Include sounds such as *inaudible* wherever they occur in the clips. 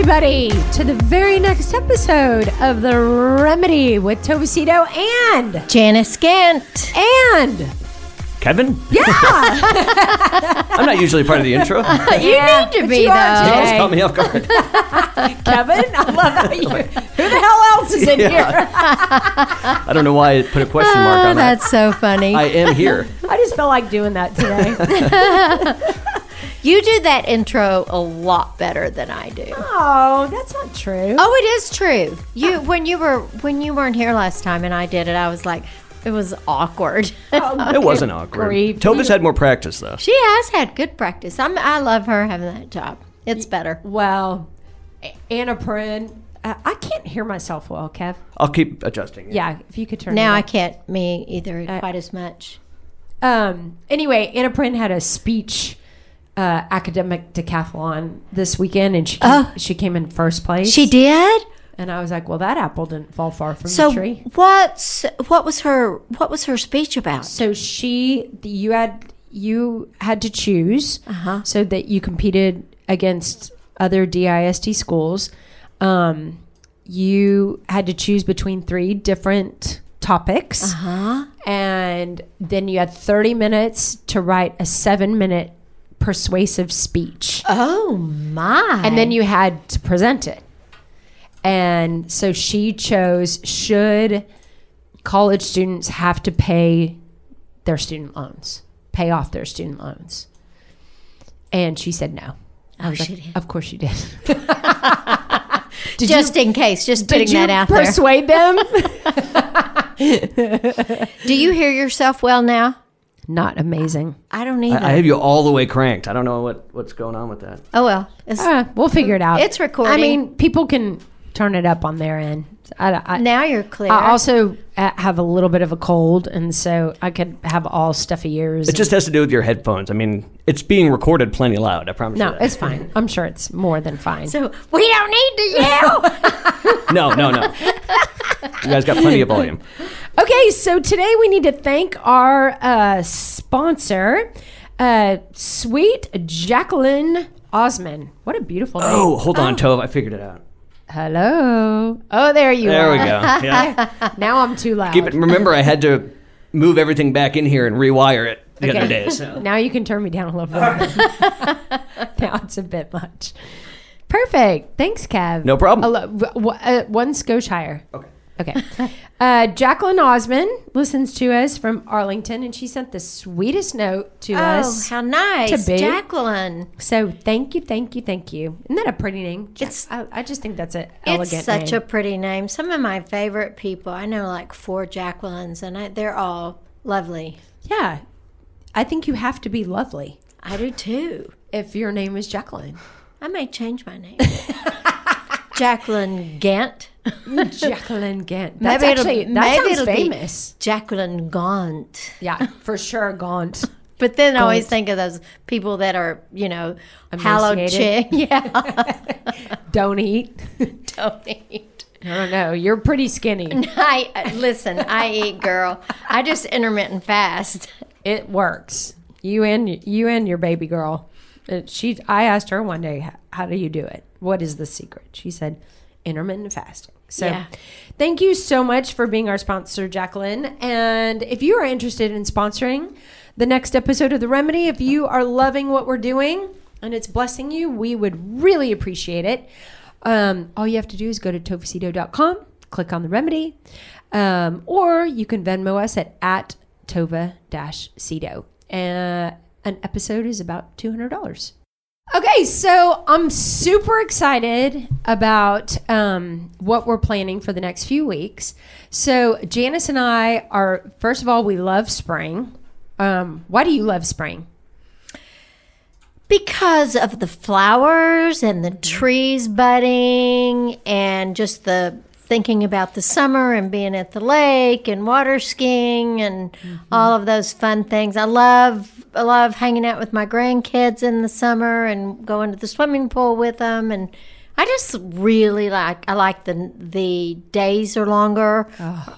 everybody, to the very next episode of The Remedy with Tova Cito and, Janice Gant. and, Kevin? yeah, *laughs* I'm not usually part of the intro. you *laughs* You need to be, though. today. almost caught me off guard. *laughs* Kevin. I love how you, who the hell else is in here? I don't know why I put a question mark Oh, on that. that's so funny. I am here. I just felt like doing that today. You do that intro a lot better than I do. oh, that's not true. Oh, it is true. You when you were when you weren't here last time and I did it, I was like, it was awkward. *laughs* It wasn't awkward. grief. Tova's had more practice, though. she has had good practice. I'm I love her having that job. It's better. Well, Anna Prin, uh, I can't hear myself well, Kev. I'll keep adjusting. Yeah, if you could turn Now it I can't me either quite as much. Um. Anyway, Anna Prin had a speech, uh, academic decathlon this weekend, and she came, Oh. she came in first place. She did. and I was like, "Well, that apple didn't fall far from So the tree." what's what was her what was her speech about? So she, you had you had to choose Uh-huh. so that you competed against other DISD schools. Um, you had to choose between three different topics, Huh? and then you had thirty minutes to write a seven-minute persuasive speech, Oh my! and then you had to present it. And so she chose: should college students have to pay their student loans, pay off their student loans? And she said no. oh, she did. Of course you did. *laughs* did Just in case, just did putting you that out there. persuade them? *laughs* *laughs* Do you hear yourself well now? Not amazing. I don't either. I, I have you all the way cranked. I don't know what, what's going on with that. oh well, it's, Uh, we'll figure it out. It's recording. I mean, people can turn it up on their end. I, I, now you're clear. I also uh, have a little bit of a cold, and so I could have all stuffy ears. It just has to do with your headphones. I mean, it's being recorded plenty loud. I promise no, you that. it's fine. I'm sure it's more than fine. so we don't need to yell. *laughs* No, no, no. *laughs* you guys got plenty of volume. *laughs* Okay, so today we need to thank our uh, sponsor, uh, Sweet Jacqueline Osman. What a beautiful name. Oh, hold on, Tove. I figured it out. Hello. Oh, there you There are. There we go. *laughs* Yeah. Now I'm too loud. Keep it. Remember, I had to move everything back in here and rewire it the Okay. other day. So. *laughs* Now you can turn me down a little bit. now it's a bit much. Perfect. Thanks, Kev. No problem. A lo- w- w- uh, one Scotiaire. Okay. Okay. *laughs* Uh, Jacqueline Osman listens to us from Arlington, and she sent the sweetest note to us. oh, us. how nice, to be. Jacqueline. So thank you, thank you, thank you. Isn't that a pretty name? Ja- It's- I, I just think that's an elegant It's such name. a pretty name. Some of my favorite people. I know like four Jacquelines, and I, they're all lovely. yeah. I think you have to be lovely I do too. if your name is Jacqueline. I may change my name. *laughs* Jacqueline Gant. Jacqueline Gant. That's Maybe it'll- actually that maybe sounds it'll be- famous. Jacqueline Gaunt. Yeah, for sure, Gaunt. But then I always think of those people that are, you know, hallowed chick. *laughs* Yeah. *laughs* Don't eat. *laughs* Don't eat. I don't know. You're pretty skinny. I listen. I eat, girl. I just intermittent fast. It works. You and you and your baby girl. She. I asked her one day, "How- "How do you do it? What is the secret?" She said, "Intermittent fasting." So, Yeah. thank you so much for being our sponsor, Jacqueline. And if you are interested in sponsoring the next episode of The Remedy, if you are loving what we're doing and it's blessing you, we would really appreciate it. Um, all you have to do is go to tovacito.com, click on The Remedy, um, or you can Venmo us at, at tova-cito. Uh, an episode is about $200. Okay, so I'm super excited about um, what we're planning for the next few weeks. So Janice and I are, first of all, we love spring. Um, why do you love spring? Because of the flowers and the trees budding and just the thinking about the summer and being at the lake and water skiing and mm-hmm. all of those fun things. I love I love hanging out with my grandkids in the summer and going to the swimming pool with them and I just really like I like the the days are longer.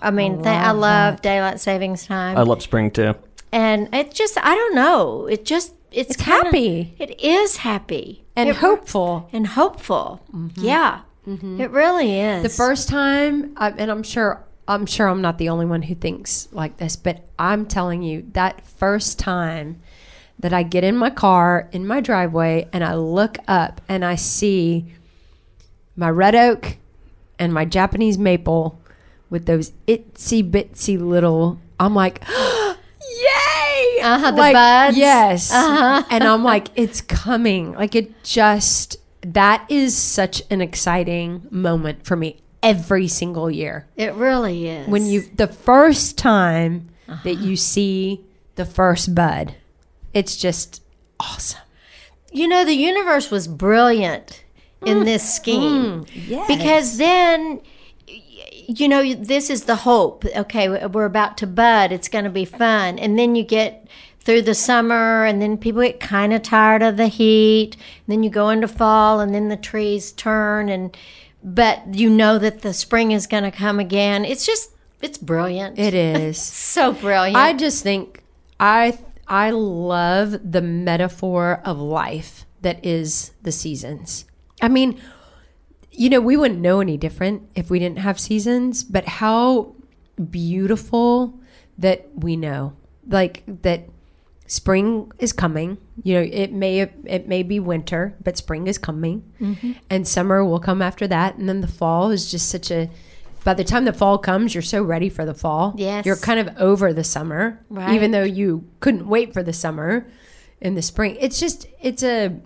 I mean, I love, I love daylight savings time I love spring too. and it just I don't know. It just it's, It's kinda- happy. It is happy and It- hopeful. and hopeful. Mm-hmm. Yeah, it really is. The first time, I, and I'm sure I'm sure I'm not the only one who thinks like this, but I'm telling you that first time that I get in my car in my driveway and I look up and I see my red oak and my Japanese maple with those itsy bitsy little. I'm like, *gasps* yay! Uh-huh, the like, buds. Yes, Uh-huh. and I'm like, it's coming. Like it just that is such an exciting moment for me every single year. It really is. when you the first time that uh-huh. you see the first bud it's just awesome. You know the universe was brilliant in mm-hmm. this scheme yeah because then you know this is the hope. Okay we're about to bud. It's going to be fun. And then you get through the summer and then people get kind of tired of the heat and then you go into fall and then the trees turn and but you know that the spring is going to come again. It's just it's brilliant. It *laughs* is. So brilliant. I just think i i love the metaphor of life that is the seasons. I mean you know we wouldn't know any different if we didn't have seasons but how beautiful that we know like that spring is coming you know it may it may be winter but spring is coming and summer will come after that and then the fall is just such a by the time the fall comes you're so ready for the fall Yes. you're kind of over the summer Right. even though you couldn't wait for the summer in the spring it's just it's a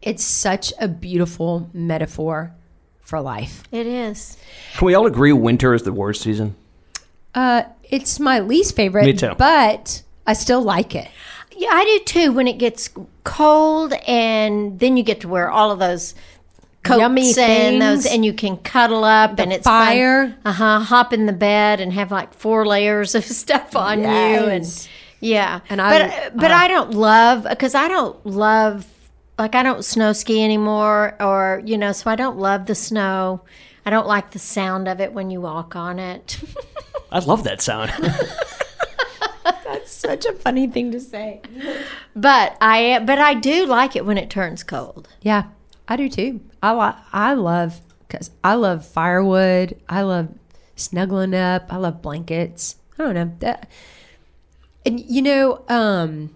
it's such a beautiful metaphor for life it is Can we all agree winter is the worst season? uh it's my least favorite Me too. but i still like it Yeah, I do too. When it gets cold, and then you get to wear all of those coats Yummy and those, things. and you can cuddle up, and it's fire. Uh huh. Hop in the bed and have like four layers of *laughs* stuff on you, and yeah. And but I- but uh. I don't love because I don't love like I don't snow ski anymore, or you know, so I don't love the snow. I don't like the sound of it when you walk on it. *laughs* I love that sound. *laughs* *laughs* that's such a funny thing to say *laughs* but I but I do like it when it turns cold. Yeah, I do too. I li- I love because I love firewood. I love snuggling up. I love blankets. I don't know that. And you know, um,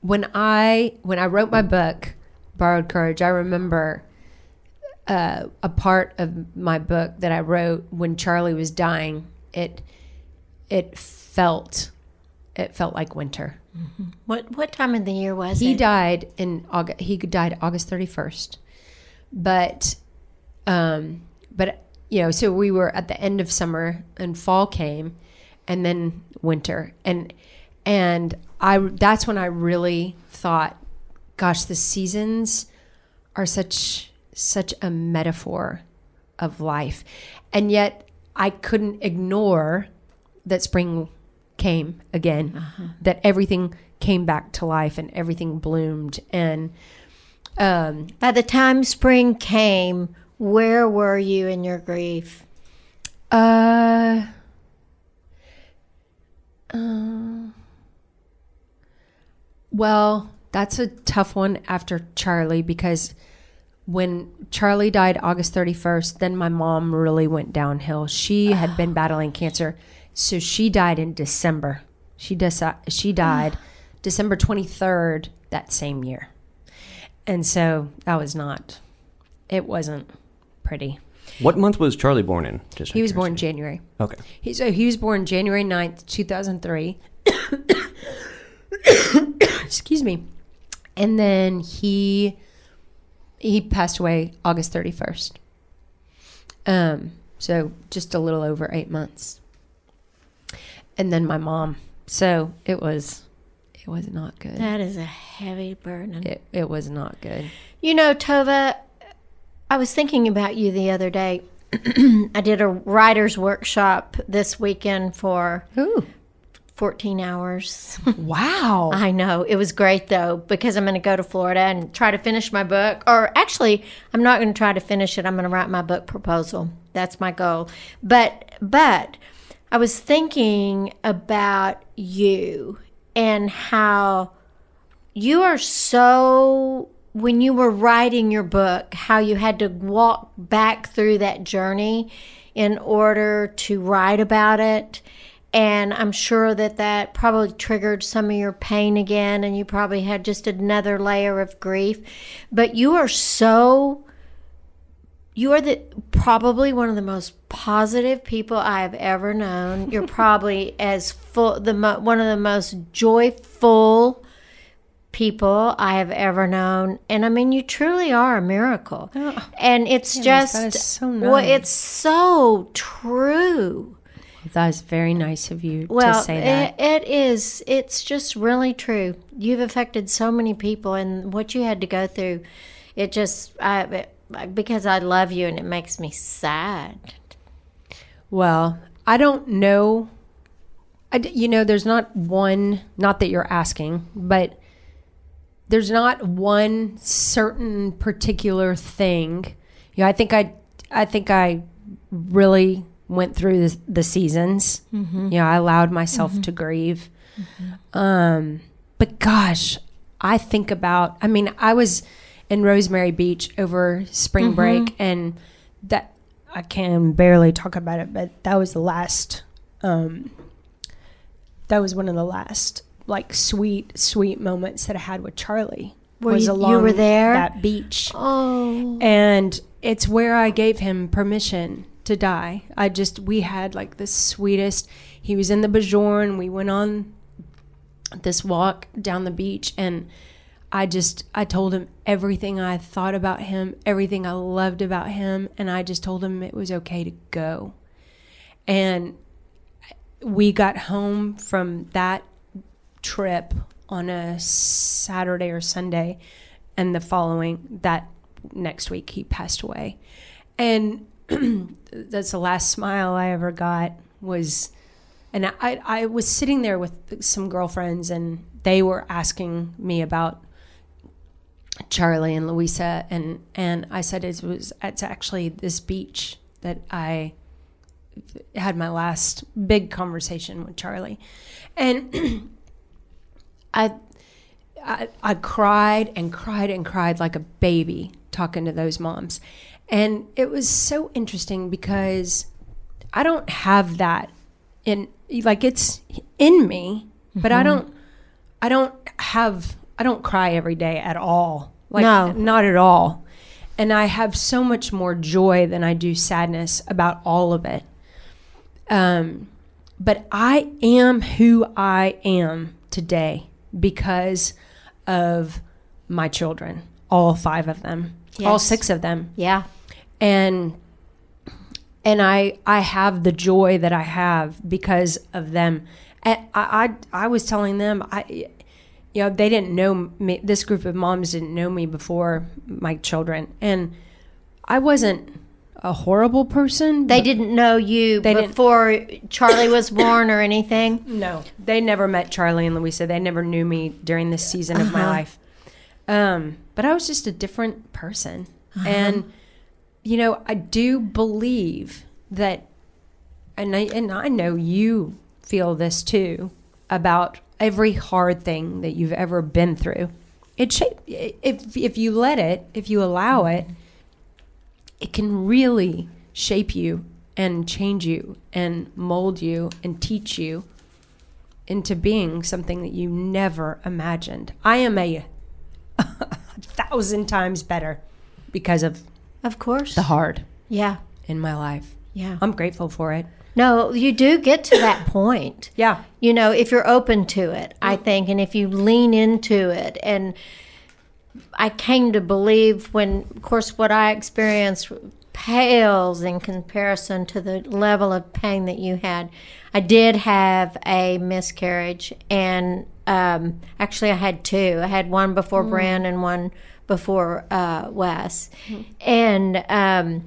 when I when I wrote my book, Borrowed Courage, I remember uh, a part of my book that I wrote when Charlie was dying. It it felt it felt like winter. What what time of the year was He it? died in August. He died August thirty first, but, um, but you know, so we were at the end of summer and fall came, and then winter, and and I that's when I really thought, gosh, the seasons are such such a metaphor of life, and yet I couldn't ignore that spring came again, that everything came back to life and everything bloomed. And um, By the time spring came, where were you in your grief? uh, uh, well, that's a tough one after Charlie because when Charlie died August 31st, then my mom really went downhill. She had been battling cancer. So she died in December. She deci- she died *sighs* December 23rd that same year. And so that was not it wasn't pretty. what month was Charlie born in? Just He was born January. Okay. He, so he was born January 9th, 2003. *coughs* Excuse me. And then he he passed away August 31st. Um so just a little over 8 months. And then my mom. So it was It was not good. That is a heavy burden. It, it was not good. You know, Tova, I was thinking about you the other day. *clears throat* I did a writer's workshop this weekend for Ooh. 14 hours. *laughs* Wow. I know. It was great though, because I'm going to go to Florida and try to finish my book. Or actually, I'm not going to try to finish it. I'm going to write my book proposal. That's my goal. But, but I was thinking about you and how you are so when you were writing your book how you had to walk back through that journey in order to write about it. And i'm sure that that probably triggered some of your pain again and you probably had just another layer of grief. But you are so you are the probably one of the most positive people I have ever known. You're *laughs* probably as full the mo- one of the most joyful people I have ever known, and I mean you truly are a miracle. Oh, and it's Goodness, just so well, it's so true. That is very nice of you Well, to say that. It, it is. It's just really true. You've affected so many people, and what you had to go through, it just I it, because I love you, and it makes me sad. Well, I don't know. I, you know, there's not one, not that you're asking, but there's not one certain particular thing. You know, I think I, I think I really went through this, the seasons. Mm-hmm. You know, I allowed myself mm-hmm. to grieve. Mm-hmm. Um, but gosh, I think about, I mean, I was in Rosemary Beach over spring break and that I can barely talk about it, but that was the last, um, that was one of the last like sweet, sweet moments that I had with Charlie. Were was you- you were there? that beach. Oh, And it's where I gave him permission to die. I just, we had like the sweetest, he was in the Björn. We went on this walk down the beach and I just, I told him everything I thought about him, everything I loved about him. And I just told him it was okay to go. And we got home from that trip on a Saturday or Sunday, and the following that next week he passed away, and *clears throat* that's the last smile I ever got was, and I I was sitting there with some girlfriends and they were asking me about Charlie and Louisa and and I said it was it's actually this beach that I had my last big conversation with Charlie, and *clears throat* I, I I cried and cried and cried like a baby talking to those moms, and it was so interesting because I don't have that in like it's in me, but I mm-hmm. don't I don't have I don't cry every day at all. Like No. not at all. And I have so much more joy than I do sadness about all of it. Um but I am who I am today because of my children, all five of them, all six of them yeah. and and I I have the joy that I have because of them. And I I, I was telling them I you know they didn't know me this group of moms didn't know me before my children and I wasn't a horrible person. They didn't know you They didn't- before Charlie was born or anything. *coughs* No, they never met Charlie and Louisa. They never knew me during this season of my Uh-huh. life. Um, but I was just a different person. Uh-huh. And, you know, I do believe that, and I, and I know you feel this too, about every hard thing that you've ever been through. It shape, if, if you let it, if you allow it, it can really shape you and change you and mold you and teach you into being something that you never imagined. I am a, *laughs* thousand times better because of Of course. the hard Yeah. in my life. Yeah. I'm grateful for it. No, you do get to that *coughs* point. Yeah. You know, if you're open to it, I think, and if you lean into it. And I came to believe when, of course, what I experienced pales in comparison to the level of pain that you had. I did have a miscarriage, and Um, actually, I had two. I had one before Bren and one before uh, Wes, and um,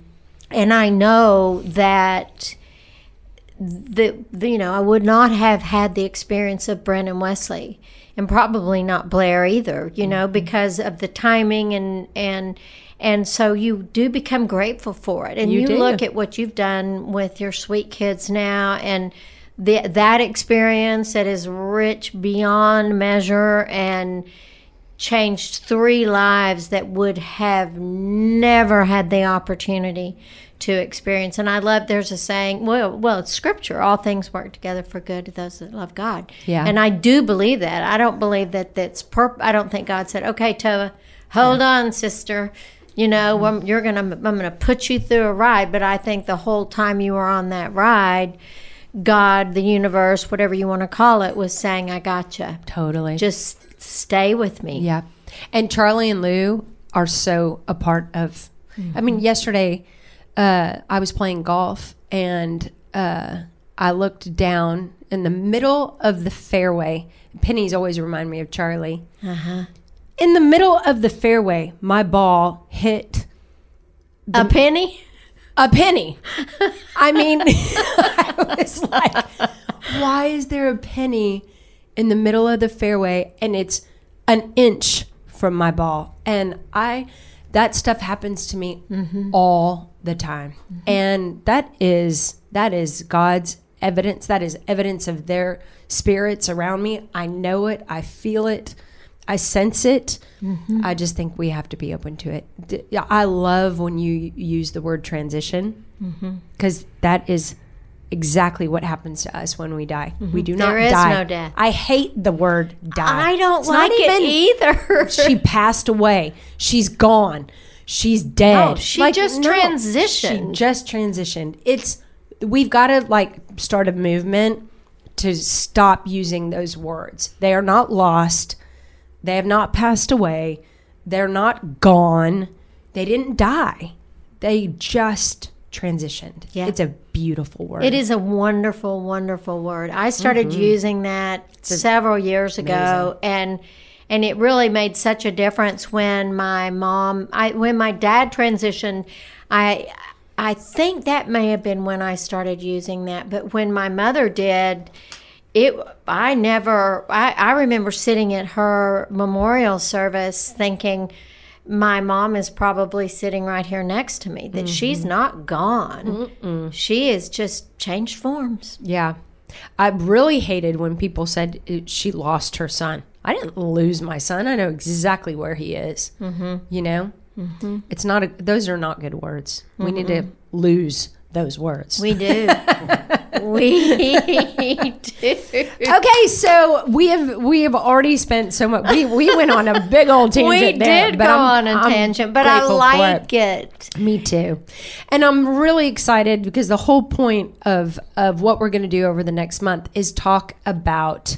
and I know that the, the you know I would not have had the experience of Bren and Wesley, and probably not Blair either. You know mm-hmm. because of the timing and and. And so you do become grateful for it, and You you, look at what you've done with your sweet kids now, and the, that experience that is rich beyond measure and changed three lives that would have never had the opportunity to experience. And I love there's a saying, well, well, it's scripture. All things work together for good to those that love God. Yeah. And I do believe that. I don't believe that that's perp. I don't think God said, "Okay, Tova, hold on, sister." You know, Mm-hmm. You're gonna, I'm gonna put you through a ride. But I think the whole time you were on that ride, God, the universe, whatever you want to call it, was saying, "I got you. Totally. Just stay with me." Yeah. And Charlie and Lou are so a part of. I mean, yesterday uh, I was playing golf and uh, I looked down in the middle of the fairway. Pennies always remind me of Charlie. Uh-huh. In the middle of the fairway, my ball hit A penny. a penny. I mean, *laughs* I was like, why is there a penny in the middle of the fairway and it's an inch from my ball? And I, that stuff happens to me mm-hmm. all the time. Mm-hmm. And that is, that is God's evidence. That is evidence of their spirits around me. I know it. I feel it. I sense it. Mm-hmm. I just think we have to be open to it. Yeah, I love when you use the word transition because is exactly what happens to us when we die. We mm-hmm. do not There is die. no death. I hate the word die. I don't It's like it either. she *laughs* passed away. She's gone. She's dead. Oh, she just transitioned. She just transitioned. It's we've got to like start a movement to stop using those words. They are not lost. They have not passed away. They're not gone. They didn't die. They just transitioned. Yeah. It's a beautiful word. It is a wonderful, wonderful word. I started mm-hmm. using that several years ago, and and it really made such a difference when my mom, I when my dad transitioned. I I think that may have been when I started using that, but when my mother did. It, I never, I, I remember sitting at her memorial service thinking, my mom is probably sitting right here next to me, that she's not gone. She has just changed forms. Yeah. I really hated when people said uh, she lost her son. I didn't lose my son. I know exactly where he is. Mm-hmm. You know, mm-hmm. it's not. A, those are not good words. We need to lose those words. We do. *laughs* we do. okay, so we have we have already spent so much. We we went on a big old *laughs* tangent. We there, did but go I'm- on a I'm tangent, but I for it. like it. Me too. And I'm really excited because the whole point of of what we're going to do over the next month is talk about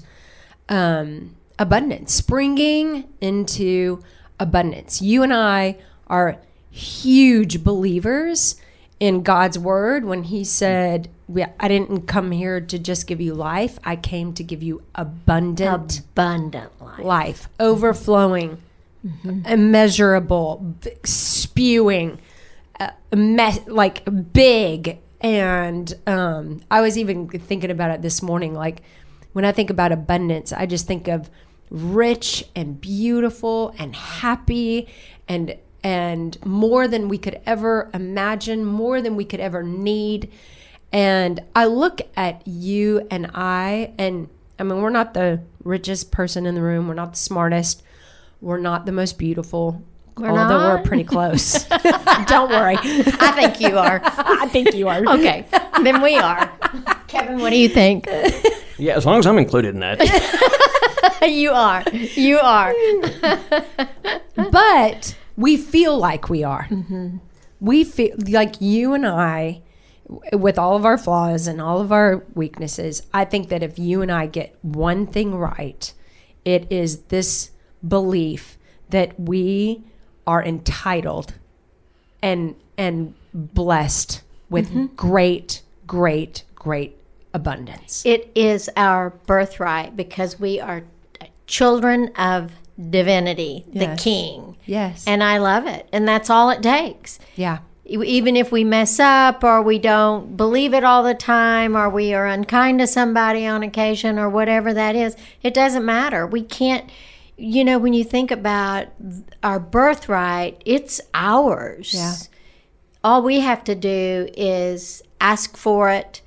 um, abundance, springing into abundance. You and I are huge believers in God's word when he said, I didn't come here to just give you life. I came to give you abundant Abundant life. life, overflowing, immeasurable, spewing, uh, me- like big. And um, I was even thinking about it this morning. Like when I think about abundance, I just think of rich and beautiful and happy and and more than we could ever imagine, more than we could ever need. And I look at you and I, and I mean, we're not the richest person in the room. We're not the smartest. We're not the most beautiful. We're although we're pretty close. *laughs* *laughs* Don't worry. I think you are. *laughs* I think you are. Okay, then we are. Kevin, what do you think? Yeah, as long as I'm included in that. you are. You are. But we feel like we are. Mm-hmm. We feel like you and I, with all of our flaws and all of our weaknesses, I think that if you and I get one thing right, it is this belief that we are entitled and and blessed with mm-hmm. great, great, great abundance. It is our birthright because we are children of divinity, the king. Yes. And I love it. And that's all it takes. yeah. Even if we mess up or we don't believe it all the time or we are unkind to somebody on occasion or whatever that is, it doesn't matter. We can't, you know, when you think about our birthright, it's ours. Yeah. All we have to do is ask for it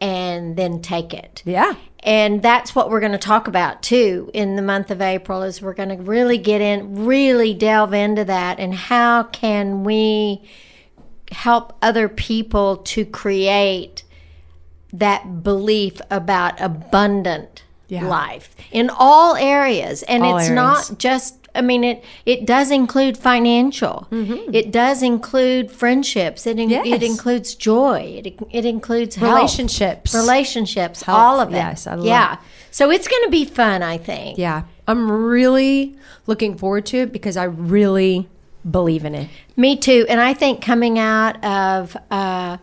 and then take it Yeah. And that's what we're going to talk about too in the month of april is we're going to really get in really delve into that and how can we help other people to create that belief about abundant Yeah. life in all areas and All it's areas. not just I mean it it does include financial. It does include friendships. It in, Mm-hmm. Yes. it includes joy. It, it includes health Relationships. relationships, Health, all of it. yes, I love yeah. So it's going to be fun, I think. Yeah. I'm really looking forward to it because I really believe in it. Me too. And I think coming out of uh,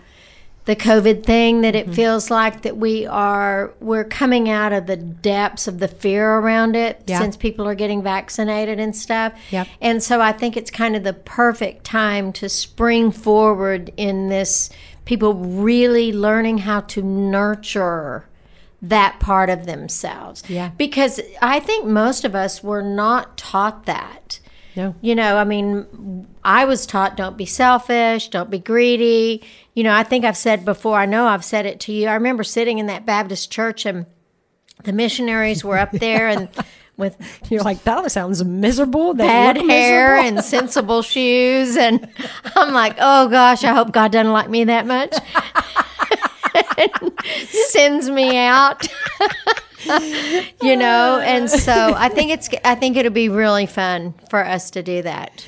the COVID thing, that Mm-hmm. it feels like that we are we're coming out of the depths of the fear around it Yeah. since people are getting vaccinated and stuff. Yep. And so I think it's kind of the perfect time to spring forward in this people really learning how to nurture that part of themselves. Yeah. Because I think most of us were not taught that. No. You know, I mean, I was taught don't be selfish, don't be greedy. You know, I think I've said before, I know I've said it to you. I remember sitting in that Baptist church and the missionaries were up there and *laughs* with You're like, that sounds miserable. They bad hair miserable." and *laughs* sensible shoes. And I'm like, oh gosh, I hope God doesn't like me that much. *laughs* Sends me out. *laughs* you know, and so I think it's I think it'll be really fun for us to do that.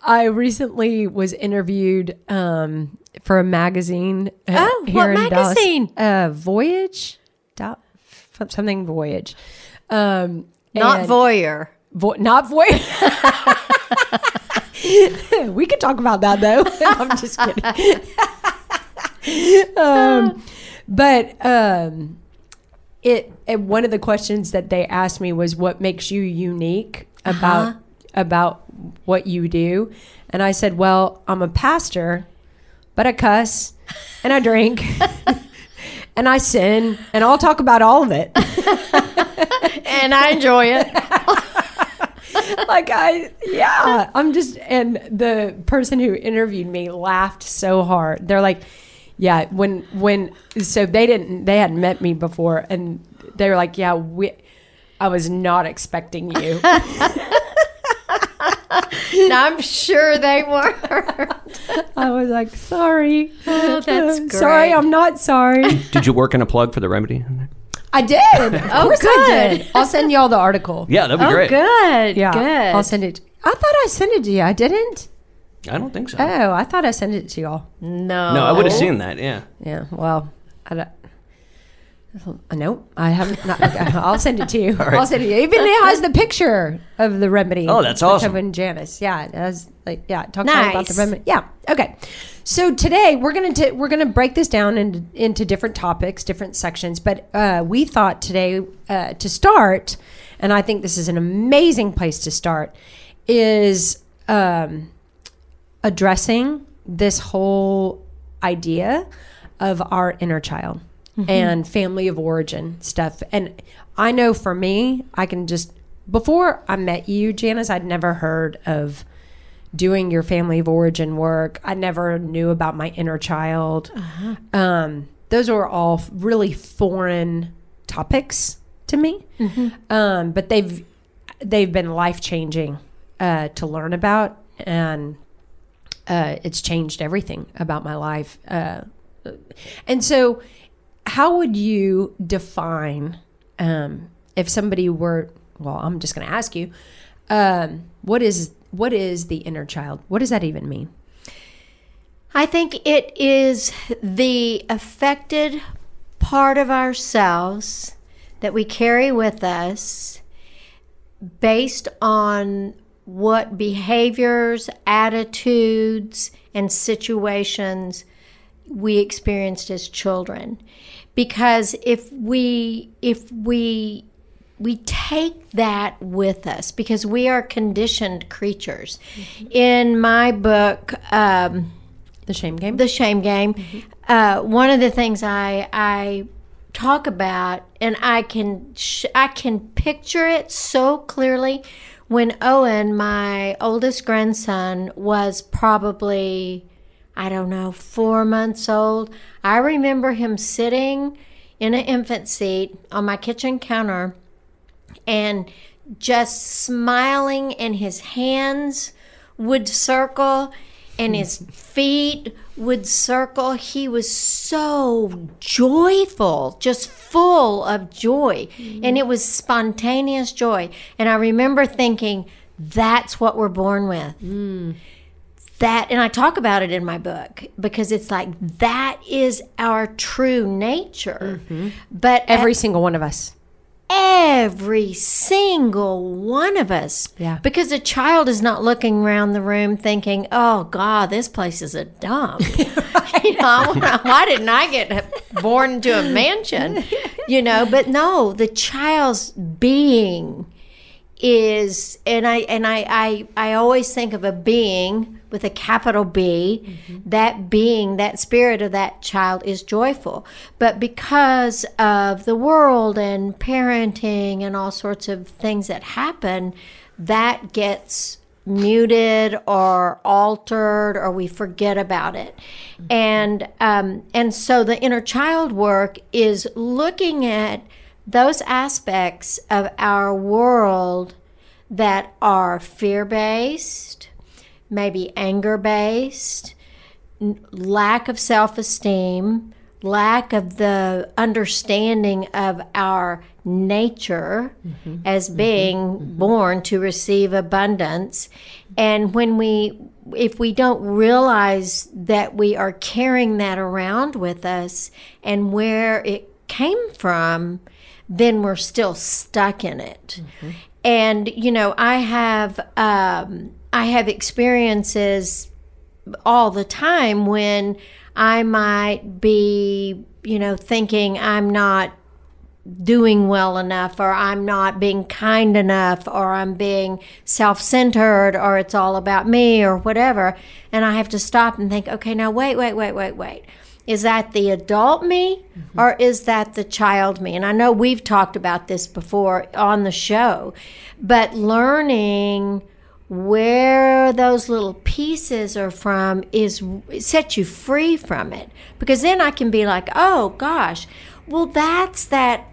I recently was interviewed um, for a magazine. uh, Oh, here what in Dallas. magazine? Uh, Voyage, something Voyage. Um, Not voyeur. Vo- not Voyage. *laughs* we could talk about that though. *laughs* I'm just kidding. um, but um, it, it one of the questions that they asked me was, "What makes you unique uh-huh. about about what you do?" And I said, "Well, I'm a pastor, but I cuss and I drink." *laughs* And I sin, and I'll talk about all of it. *laughs* And I enjoy it. *laughs* like I yeah I'm just and the person who interviewed me laughed so hard they're like yeah when when so they didn't they hadn't met me before and they were like yeah we I was not expecting you *laughs* I'm sure they were. I was like sorry Oh, that's *laughs* great. sorry. I'm not sorry Did you work in a plug for the remedy? I did oh, of course I Oh, good. did I'll send y'all the article Yeah, that'd be Oh, great. good. yeah Good. I'll send it I thought I sent it to you I didn't I don't think so. oh I thought I sent it to y'all no. no, I would have seen that. Yeah. Yeah, well, I don't. Uh, No, I haven't. Not, okay, *laughs* I'll send it to you. *laughs* right. I'll send it to you. Even it has the picture of the remedy. Oh, that's awesome. I've and Janice. Yeah, it has like yeah. It talks all about the remedy. Yeah. Okay. So today we're gonna t- we're gonna break this down into, into different topics, different sections. But uh, we thought today uh, to start, and I think this is an amazing place to start, is um, addressing this whole idea of our inner child and family of origin stuff. And I know for me, I can just, before I met you, Janice, I'd never heard of doing your family of origin work. I never knew about my inner child. Um, those were all really foreign topics to me. Um, but they've, they've been life changing uh, to learn about. And uh, it's changed everything about my life. Uh, and so, how would you define um, if somebody were? Well, I'm just going to ask you, um, what is what is the inner child? What does that even mean? I think it is the affected part of ourselves that we carry with us based on what behaviors, attitudes, and situations we experienced as children. Because if we if we we take that with us because we are conditioned creatures. In my book, um, The shame game. the shame game. Uh, one of the things I I talk about, and I can sh- I can picture it so clearly. When Owen, my oldest grandson, was probably I don't know four months old, I remember him sitting in an infant seat on my kitchen counter and just smiling and his hands would circle and his feet would circle. He was so joyful just full of joy. Mm-hmm. And it was spontaneous joy. And i remember thinking that's what we're born with. Mm. That and i talk about it in my book because it's like that is our true nature. Mm-hmm. But Every single one of us. Every single one of us. Yeah. Because a child is not looking around the room thinking, "Oh God, this place is a dump." *laughs* *laughs* you know, *laughs* why didn't I get born into a mansion? You know, but no, the child's being is, and I and I I, I always think of a being with a capital B. That being, that spirit of that child is joyful, but because of the world and parenting and all sorts of things that happen, that gets muted or altered or we forget about it. And um, and so the inner child work is looking at those aspects of our world that are fear based maybe anger based lack of self esteem, lack of the understanding of our nature mm-hmm. as mm-hmm. being mm-hmm. born to receive abundance. And when we, if we don't realize that we are carrying that around with us and where it came from, then we're still stuck in it. And, you know, I have, um, I have experiences all the time when I might be, you know, thinking I'm not doing well enough or I'm not being kind enough or I'm being self-centered or it's all about me or whatever. And I have to stop and think okay now wait wait wait wait wait. Is that the adult me mm-hmm. or is that the child me? And I know we've talked about this before on the show but learning where those little pieces are from is it sets you free from it. Because then I can be like oh gosh well that's that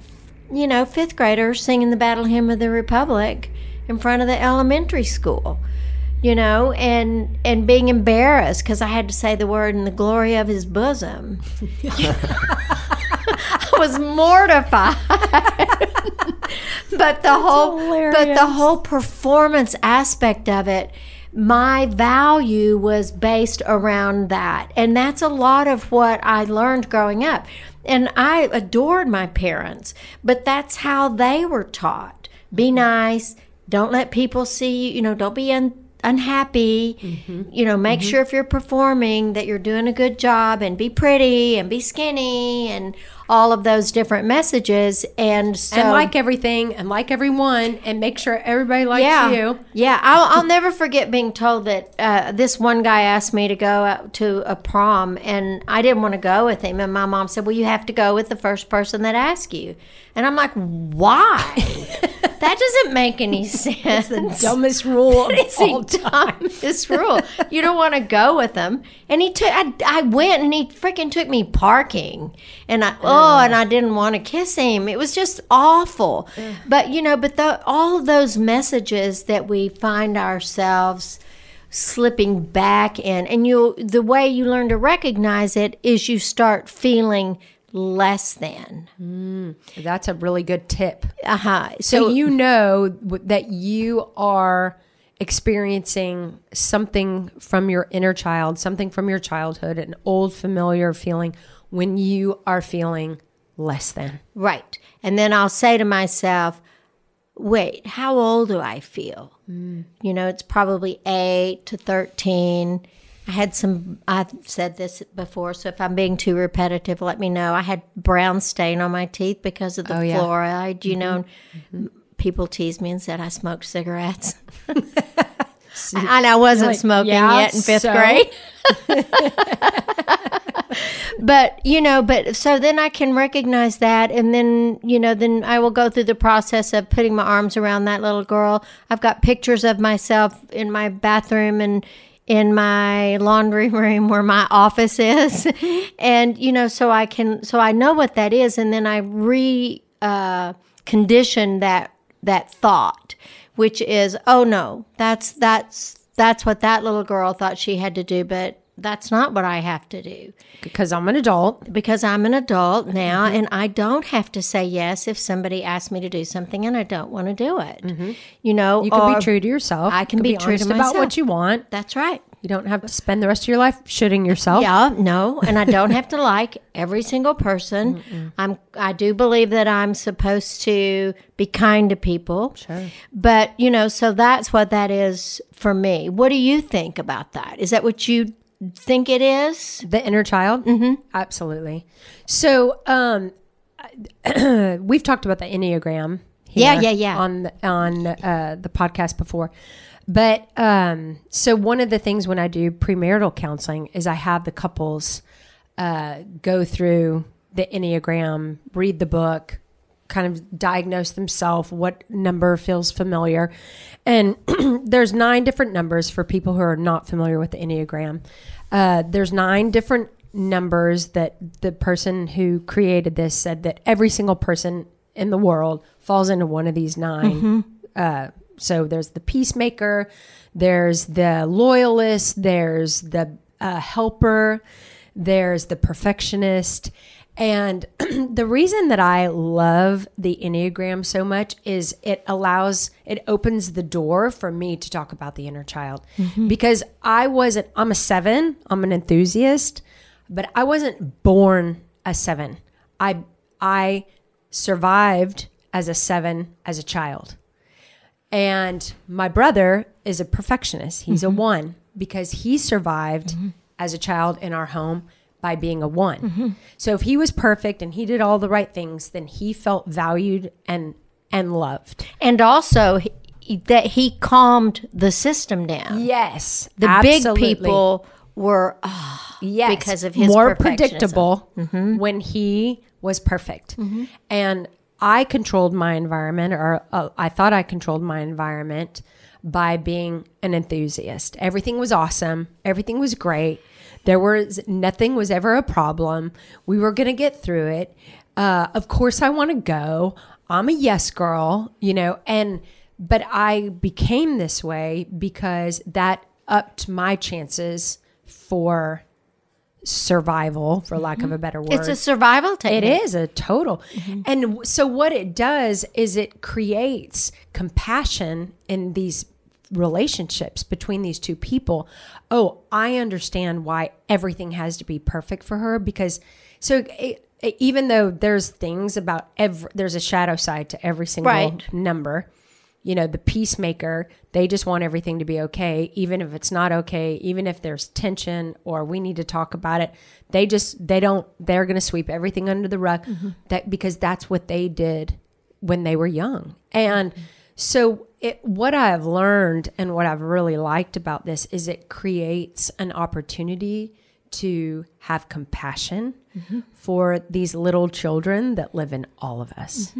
you know fifth grader singing the battle hymn of the republic in front of the elementary school you know and and being embarrassed because I had to say the word in the glory of his bosom. *laughs* I was mortified. But the whole but the whole performance aspect of it my value was based around that. And that's a lot of what i learned growing up. And i adored my parents but that's how they were taught. Be nice. Don't let people see you. You know don't be un- unhappy you know make sure if you're performing that you're doing a good job and be pretty and be skinny and all of those different messages and so and like everything and like everyone and make sure everybody likes yeah, you. Yeah, I'll, I'll never forget being told that uh, this one guy asked me to go out to a prom, and I didn't want to go with him. And my mom said, "Well, you have to go with the first person that asks you." And I'm like, "Why? *laughs* that doesn't make any sense." That's the dumbest rule of *laughs* It's all the time. dumbest rule. You don't want to go with him. And he took. I, I went and he freaking took me parking, and I oh, and I didn't want to kiss him. It was just awful. But you know, but the, all of those messages that we find ourselves slipping back in, and you, the way you learn to recognize it is you start feeling less than. That's a really good tip. Uh huh. So, you know that you are experiencing something from your inner child, something from your childhood, an old familiar feeling when you are feeling less than. Right. And then I'll say to myself, wait, how old do I feel? You know, it's probably 8 to 13. I had some, I've said this before, so if I'm being too repetitive, let me know. I had brown stain on my teeth because of the Oh, yeah. fluoride, you mm-hmm. know. Mm-hmm. people teased me and said I smoked cigarettes. *laughs* and I wasn't like, smoking yeah, yet in fifth so? grade. *laughs* *laughs* but you know but so then i can recognize that and then you know then i will go through the process of putting my arms around that little girl i've got pictures of myself in my bathroom and in my laundry *laughs* room where my office is. *laughs* And you know so i can so i know what that is. And then i re uh, condition that that thought which is oh no that's that's that's what that little girl thought she had to do. But that's not what I have to do because I'm an adult. because I'm an adult now and I don't have to say yes if somebody asks me to do something and I don't want to do it. Mm-hmm. You know, You can be true to yourself. I You can be true to honest about what you want. That's right. You don't have to spend the rest of your life shitting yourself. Yeah, no, and I don't have to like every single person. I'm I do believe that I'm supposed to be kind to people. Sure. But, you know, so that's what that is for me. What do you think about that? Is that what you think it is? The inner child? Mm-hmm. Absolutely. So, um, *clears throat* we've talked about the Enneagram. Yeah, here yeah, yeah. On the, on uh, the podcast before, but um, so one of the things when I do premarital counseling is I have the couples uh, go through the Enneagram, read the book, kind of diagnose themselves what number feels familiar. And *clears throat* there's nine different numbers for people who are not familiar with the enneagram. Uh, there's nine different numbers that the person who created this said that every single person in the world falls into one of these 9 uh, so there's the peacemaker there's the loyalist there's the uh, helper there's the perfectionist and *clears throat* the reason that I love the Enneagram so much is it allows, it opens the door for me to talk about the inner child. Mm-hmm. Because I wasn't, I'm a seven, I'm an enthusiast, but I wasn't born a seven. I, I survived as a seven as a child. And my brother is a perfectionist. He's a mm-hmm. one because he survived mm-hmm. as a child in our home by being a one. Mm-hmm. So if he was perfect and he did all the right things, then he felt valued and and loved. And also he, that he calmed the system down. Yes, The big people were oh, yes, because of his more predictable mm-hmm. when he was perfect. Mm-hmm. And I controlled my environment, or uh, I thought I controlled my environment by being an enthusiast. Everything was awesome. Everything was great. There was nothing was ever a problem. We were going to get through it. Uh, of course, I want to go. I'm a yes girl, you know, and but I became this way because that upped my chances for survival, for lack of a better word. It's a survival It technique. is a total. And so what it does is it creates compassion in these relationships between these two people. Oh, I understand why everything has to be perfect for her because so it, it- even though there's things about every there's a shadow side to every single Right. number. You know, the peacemaker, they just want everything to be okay, even if it's not okay, even if there's tension or we need to talk about it. They just they don't they're going to sweep everything under the rug mm-hmm. that because that's what they did when they were young. And so it what I've learned and what I've really liked about this is it creates an opportunity to have compassion for these little children that live in all of us.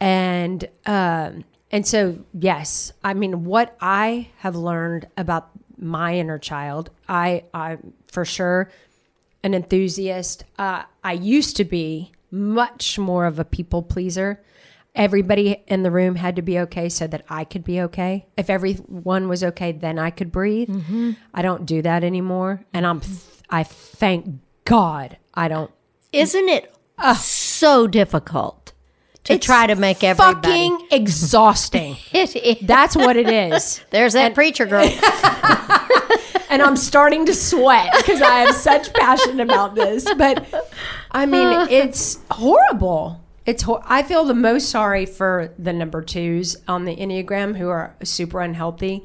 And um and so yes, I mean what I have learned about my inner child, I I for sure an enthusiast. Uh, I used to be much more of a people pleaser. Everybody in the room had to be okay so that I could be okay. If everyone was okay, then I could breathe. Mm-hmm. I don't do that anymore, and I'm I thank God I don't. Isn't it so difficult to try to make everybody? Fucking exhausting. *laughs* It is. That's what it is. *laughs* There's that preacher girl. *laughs* and I'm starting to sweat because I have such passion about this. But I mean, it's horrible. It's hor- I feel the most sorry for the number twos on the Enneagram who are super unhealthy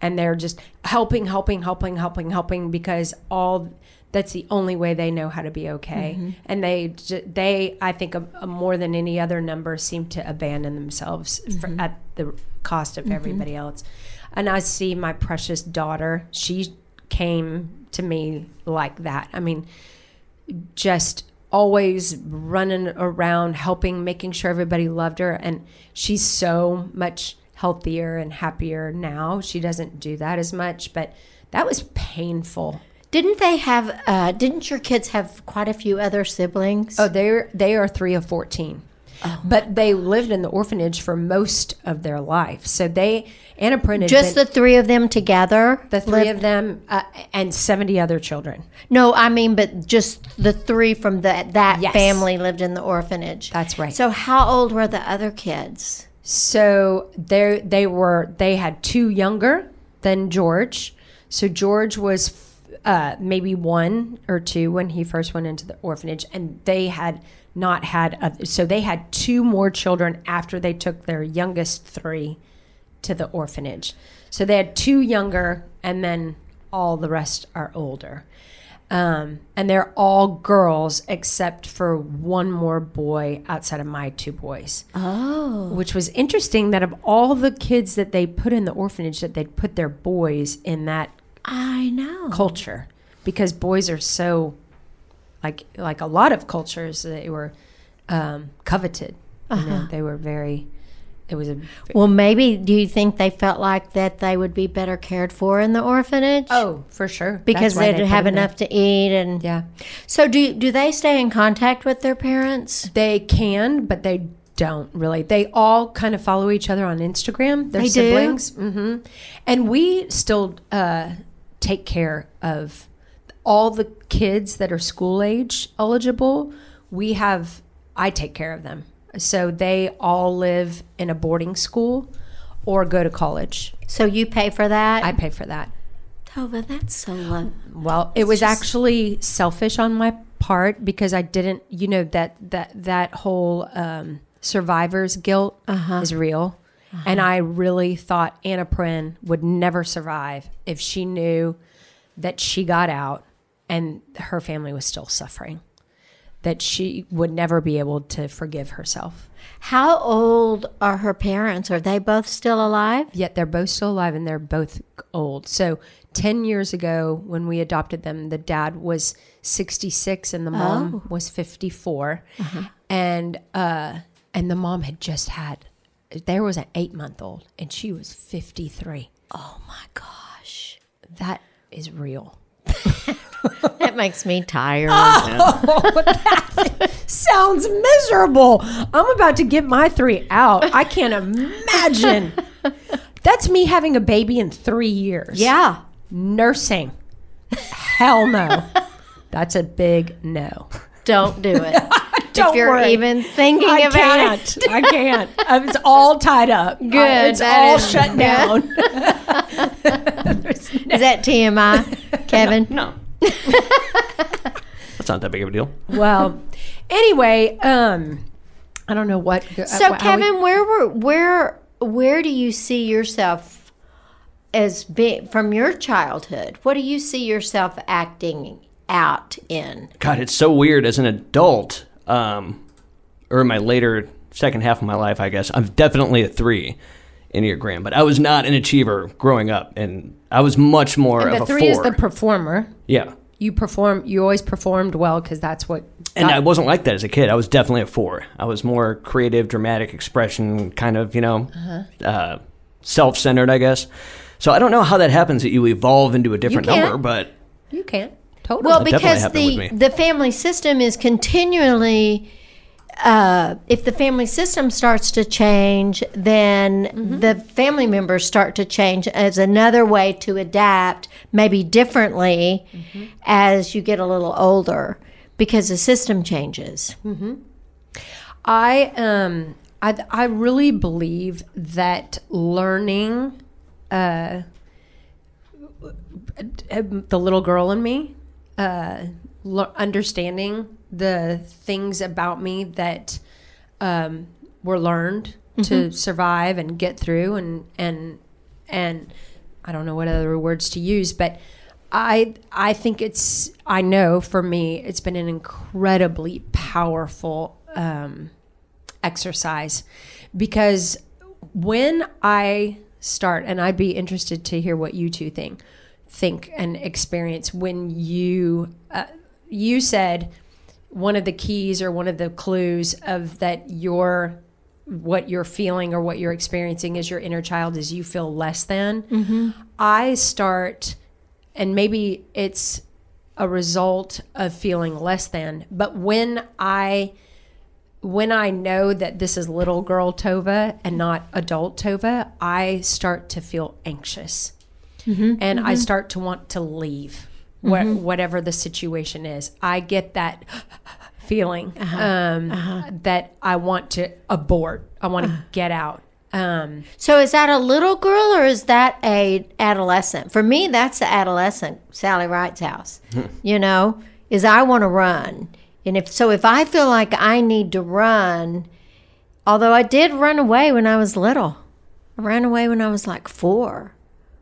and they're just helping, helping, helping, helping, helping because all That's the only way they know how to be okay. Mm-hmm. And they, they, I think, a, a more than any other number, seem to abandon themselves Mm-hmm. at the cost of everybody else. And I see my precious daughter. She came to me like that. I mean, just always running around helping making sure everybody loved her and she's so much healthier and happier now she doesn't do that as much but that was painful Didn't they have? Uh, didn't your kids have quite a few other siblings? oh they're they are 3 of 14 but they lived in the orphanage for most of their life so they Anna had just been, the three of them together. the three of them uh, and 70 other children No, I mean, but just the three from that that Yes. family lived in the orphanage. That's right. So, how old were the other kids? So they they were they had two younger than George. So George was uh, maybe one or two when he first went into the orphanage, and they had not had oth- so they had two more children after they took their youngest three to the orphanage. So they had two younger, and then all the rest are older. Um, and they're all girls except for one more boy outside of my two boys Oh, which was interesting that of all the kids that they put in the orphanage that they'd put their boys in that I know. culture because boys are so like like a lot of cultures they were um, coveted Uh-huh. know they were very it was a Well, maybe do you think they felt like that they would be better cared for in the orphanage? oh for sure because they'd they have enough to eat and yeah So do do they stay in contact with their parents? they can but they don't really they all kind of follow each other on instagram their They do? siblings hmm and we still uh, take care of all the kids that are school age eligible we have i take care of them. So they all live in a boarding school or go to college. So you pay for that? i pay for that. Tova, that's so low. well, it was actually selfish on my part because I didn't, you know, that that that whole um, survivor's guilt is real, and I really thought Anna Prin would never survive if she knew that she got out and her family was still suffering, that she would never be able to forgive herself. How old are her parents? Are they both still alive? Yet they're both still alive and they're both old. So 10 years ago, when we adopted them, the dad was 66 and the mom was 54. And, uh, and the mom had just had, there was an eight month old and she was 53. Oh my gosh. That is real. *laughs* *laughs* That makes me tired. *laughs* Sounds miserable. I'm about to get my three out. I can't imagine. *laughs* That's me having a baby in three years. yeah. Nursing. Hell no. That's a big no. Don't do it. Don't if you're worry. even thinking I about can't. it. I can't. Uh, It's all tied up. Good, Uh, It's all is- shut down. There's no- Is that TMI, Kevin? No. That's not that big of a deal. well, anyway, um, I don't know what. uh, So, Kevin, where were where where do you see yourself as being from your childhood? What do you see yourself acting out in? God, it's so weird as an adult, um, or in my later second half of my life, I guess. I'm definitely a three Enneagram, but I was not an achiever growing up, and I was much more and of the a three four. is the performer. yeah. You perform. You always performed well because that's what. And I wasn't like that as a kid. I was definitely a four. I was more creative, dramatic expression, kind of, you know, Uh-huh. uh, self centered, I guess. So I don't know how that happens that you evolve into a different number, but you can't totally. Well, because the the family system is continually. Uh, if the family system starts to change, then Mm-hmm. the family members start to change as another way to adapt, maybe differently Mm-hmm. as you get a little older, because the system changes. I um I I really believe that learning uh the little girl in me uh understanding the things about me that um were learned to survive and get through and and and I don't know what other words to use but I I think it's I know for me, it's been an incredibly powerful um, exercise because when I start, and I'd be interested to hear what you two think, think and experience when you uh, you said one of the keys or one of the clues of that your what you're feeling or what you're experiencing as your inner child is you feel less than. Mm-hmm. I start, and maybe it's a result of feeling less than, but when I when I know that this is little girl Tova and not adult Tova, I start to feel anxious. Mm-hmm. and I mm-hmm. start to want to leave wha- mm-hmm. whatever the situation is. I get that *gasps* feeling uh-huh. um, uh-huh. that I want to abort. I want to uh-huh. get out. Um, So is that a little girl or is that a adolescent? For me, that's the adolescent. Sally Wright's house. Hmm. you know, is I want to run, and if so, if I feel like I need to run, although I did run away when I was little, I ran away when I was like four.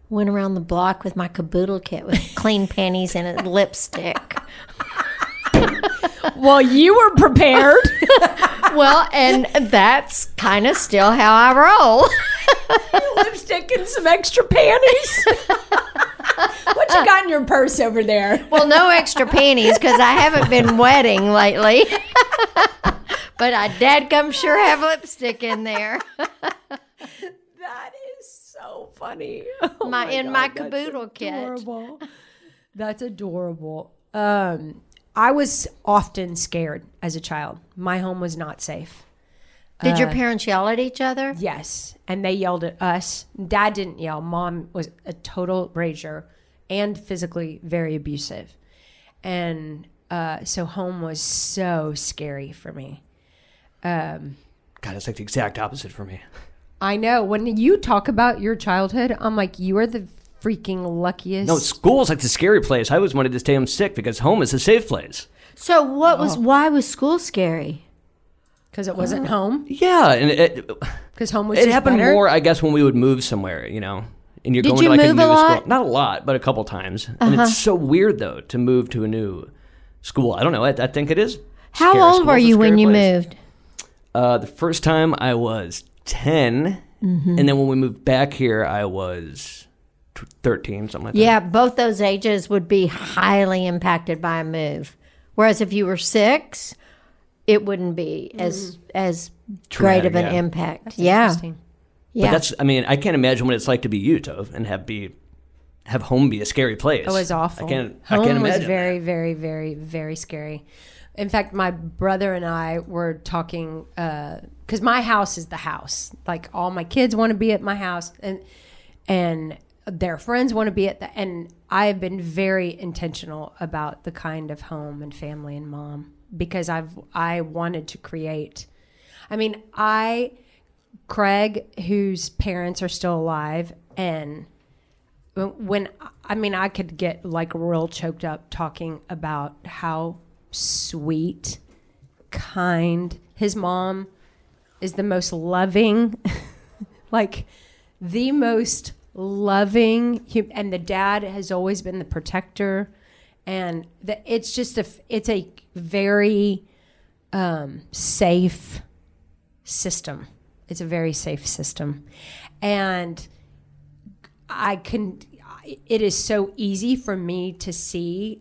Went around the block with my caboodle kit with *laughs* clean panties and a lipstick. *laughs* well, you were prepared. *laughs* Well, and that's kind of still how I roll. Lipstick and some extra panties. what you got in your purse over there? Well, no extra panties because I haven't been wetting lately. but I dad come sure have lipstick in there. That is so funny. *laughs* my, in my caboodle kit. adorable. That's adorable. Um, I was often scared as a child. My home was not safe. Did your parents yell at each other? Yes, and they yelled at us. Dad didn't yell. Mom was a total rager and physically very abusive, and uh, so home was so scary for me. Um, God, it's like the exact opposite for me. I know when you talk about your childhood, I'm like, you are the freaking luckiest. No, school's like the scary place. I always wanted to stay home sick because home is a safe place. So what was why was school scary? because it wasn't home. Yeah, and it, Because home was it just happened better. more, I guess, when we would move somewhere. You know, and you're Did going you to like move a a new lot? Uh-huh. school. Not a lot, but a couple times. And it's so weird though to move to a new school. I don't know. I, I think it is. How scary. old School's were a you when scary you place. moved? Uh, the first time I was 10, Mm-hmm. and then when we moved back here, I was thirteen, something like that. Yeah, both those ages would be highly impacted by a move. Whereas if you were six, it wouldn't be as as great of an yeah. impact. yeah, Interesting. But yeah. that's. I mean, I can't imagine what it's like to be you, Tova, and have be have home be a scary place. It was awful. I can't. Home I can't was very, very, very, very scary. In fact, my brother and I were talking uh, because my house is the house. Like all my kids want to be at my house, and and their friends want to be at the. And I have been very intentional about the kind of home and family and mom because I've I wanted to create. I mean, I Craig, whose parents are still alive, and when I mean, I could get like real choked up talking about how sweet, kind his mom is the most loving, *laughs* like the most loving, and the dad has always been the protector, and the, it's just a, it's a very um, safe system. It's a very safe system, and I can. It is so easy for me to see,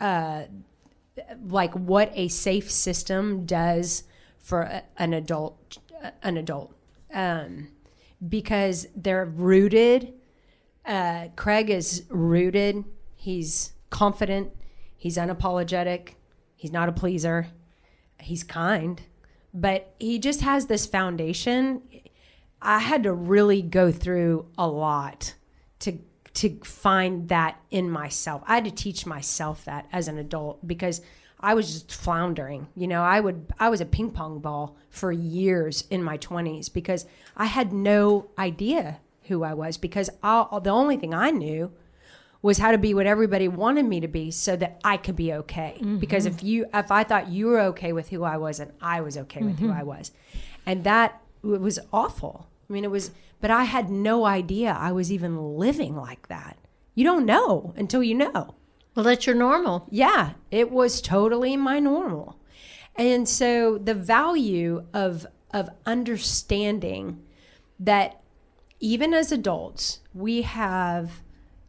uh, like what a safe system does for a, an adult, an adult, um, because they're rooted. Uh, Craig is rooted. He's confident. He's unapologetic. He's not a pleaser. He's kind, but he just has this foundation. I had to really go through a lot to to find that in myself. I had to teach myself that as an adult because I was just floundering. You know, I would I was a ping pong ball for years in my 20s because I had no idea who I was because I, the only thing I knew was how to be what everybody wanted me to be so that I could be okay. Mm-hmm. Because if you if I thought you were okay with who I was and I was okay with who mm-hmm. I was. And that it was awful. I mean it was but I had no idea I was even living like that. You don't know until you know. Well, that's your normal. Yeah, it was totally my normal. And so the value of of understanding that even as adults, we have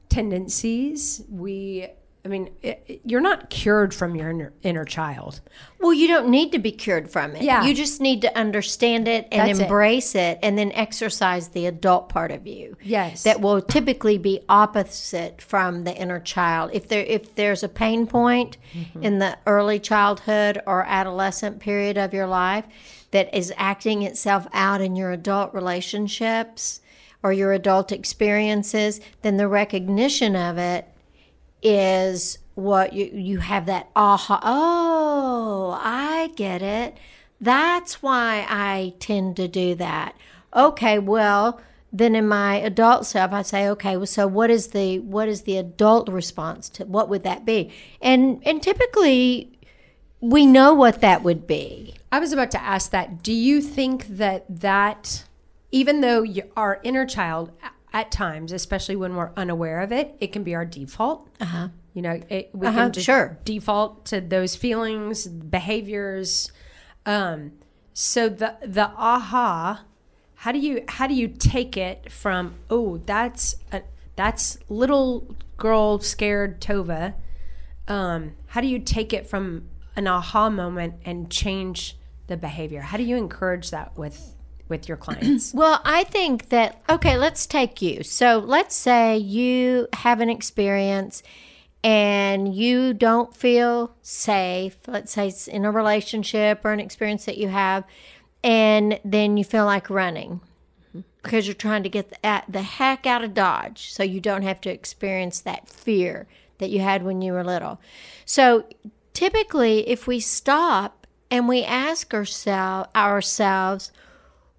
tendencies, we I mean, it, it- you're not cured from your inner, inner child. Well, you don't need to be cured from it. Yeah. You just need to understand it and That's it. embrace it. and then exercise the adult part of you. Yes. That will typically be opposite from the inner child. If there if there's a pain point Mm-hmm. in the early childhood or adolescent period of your life that is acting itself out in your adult relationships or your adult experiences, then the recognition of it is what you you have that aha oh i get it. That's why i tend to do that. Okay well then in my adult self i say okay well so what is the what is the adult response to what would that be? And and typically we know what that would be. I was about to ask that. Do you think that that, even though you, our inner child, at times, especially when we're unaware of it, it can be our default. Uh huh. You know, it, we Uh-huh, can just sure. default to those feelings, behaviors. Um, so the the aha, how do you how do you take it from? Oh, that's a, that's little girl scared Tova. Um, how do you take it from an aha moment and change the behavior? How do you encourage that with with your clients? *clears throat* Well, I think that, okay, let's take you. So let's say you have an experience and you don't feel safe. Let's say it's in a relationship or an experience that you have, and then you feel like running because you're trying to get the, the heck out of Dodge so you don't have to experience that fear that you had when you were little. So typically, if we stop and we ask ourselves, ourselves,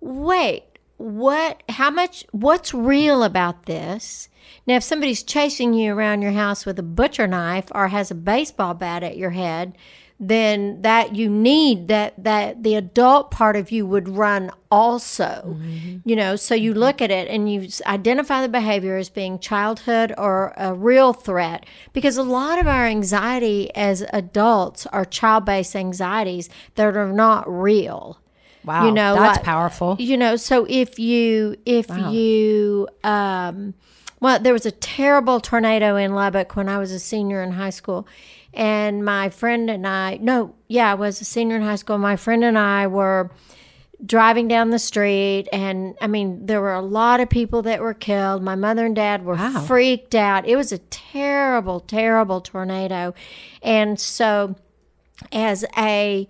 wait, what, how much, what's real about this? Now, if somebody's chasing you around your house with a butcher knife or has a baseball bat at your head, then that you need that that the adult part of you would run also. Mm-hmm. You know so you mm-hmm. look at it and you identify the behavior as being childhood or a real threat. Because a lot of our anxiety as adults are child-based anxieties that are not real Wow, you know that's like- powerful. you know so if you if you um well there was a terrible tornado in lubbock when i was a senior in high school and my friend and i no yeah i was a senior in high school. My friend and i were driving down the street and i mean there were a lot of people that were killed. My mother and dad were Wow. freaked out. It was a terrible terrible tornado. And so as a